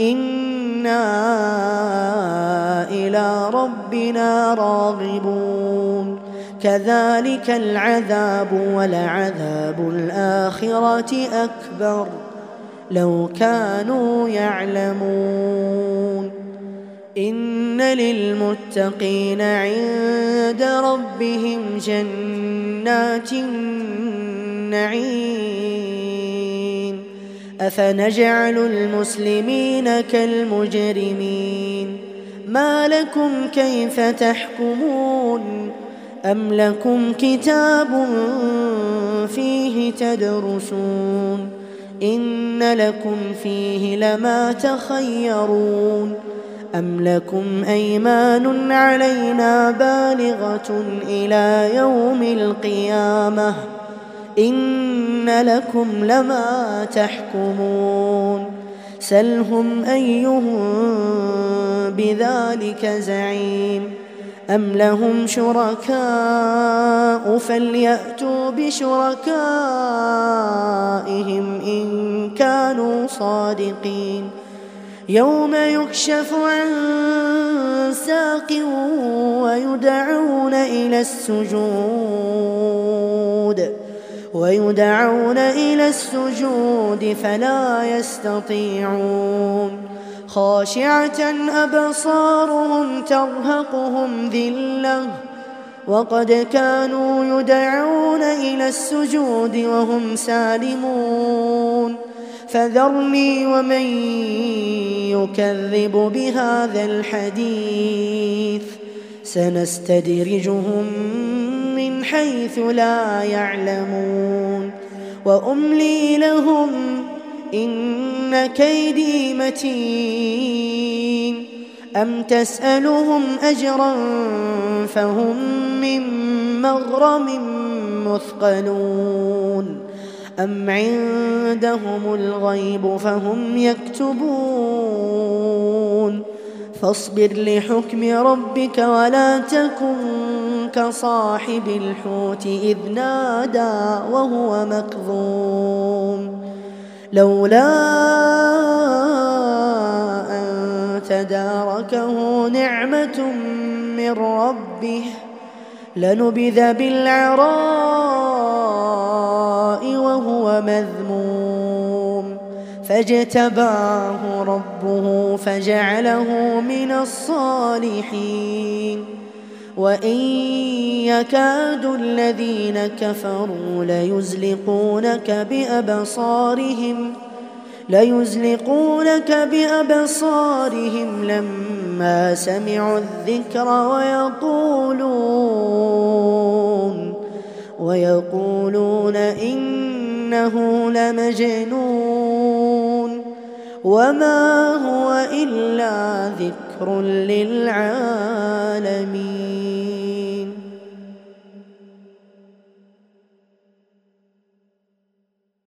إنا إلى ربنا راغبون كذلك العذاب ولعذاب الآخرة أكبر لو كانوا يعلمون إن للمتقين عند ربهم جنات النعيم أفنجعل المسلمين كالمجرمين. ما لكم كيف تحكمون؟ أم لكم كتاب فيه تدرسون؟ إن لكم فيه لما تخيرون. أم لكم أيمان علينا بالغة إلى يوم القيامة؟ إن لكم لما تحكمون. سلهم أيهم بذلك زعيم. أم لهم شركاء فليأتوا بشركائهم إن كانوا صادقين. يوم يكشف عن ساق ويدعون إلى السجود. ويدعون إلى السجود فلا يستطيعون. خاشعة أبصارهم ترهقهم ذلة. وقد كانوا يدعون إلى السجود وهم سالمون. فذرني ومن يكذب بهذا الحديث. سنستدرجهم حيث لا يعلمون وأملي لهم إن كيدي متين أم تسألهم أجرا فهم من مغرم مثقلون أم عندهم الغيب فهم يكتبون فاصبر لحكم ربك ولا تكن كصاحب الحوت إذ نادى وهو مكظوم لولا أن تداركه نعمة من ربه لنبذ بالعراء وهو مذموم فاجتباه ربه فجعله من الصالحين وإن يكاد الذين كفروا ليزلقونك بأبصارهم ليزلقونك بأبصارهم لما سمعوا الذكر ويقولون ويقولون إنه لمجنون. وما هو إلا ذكر للعالمين.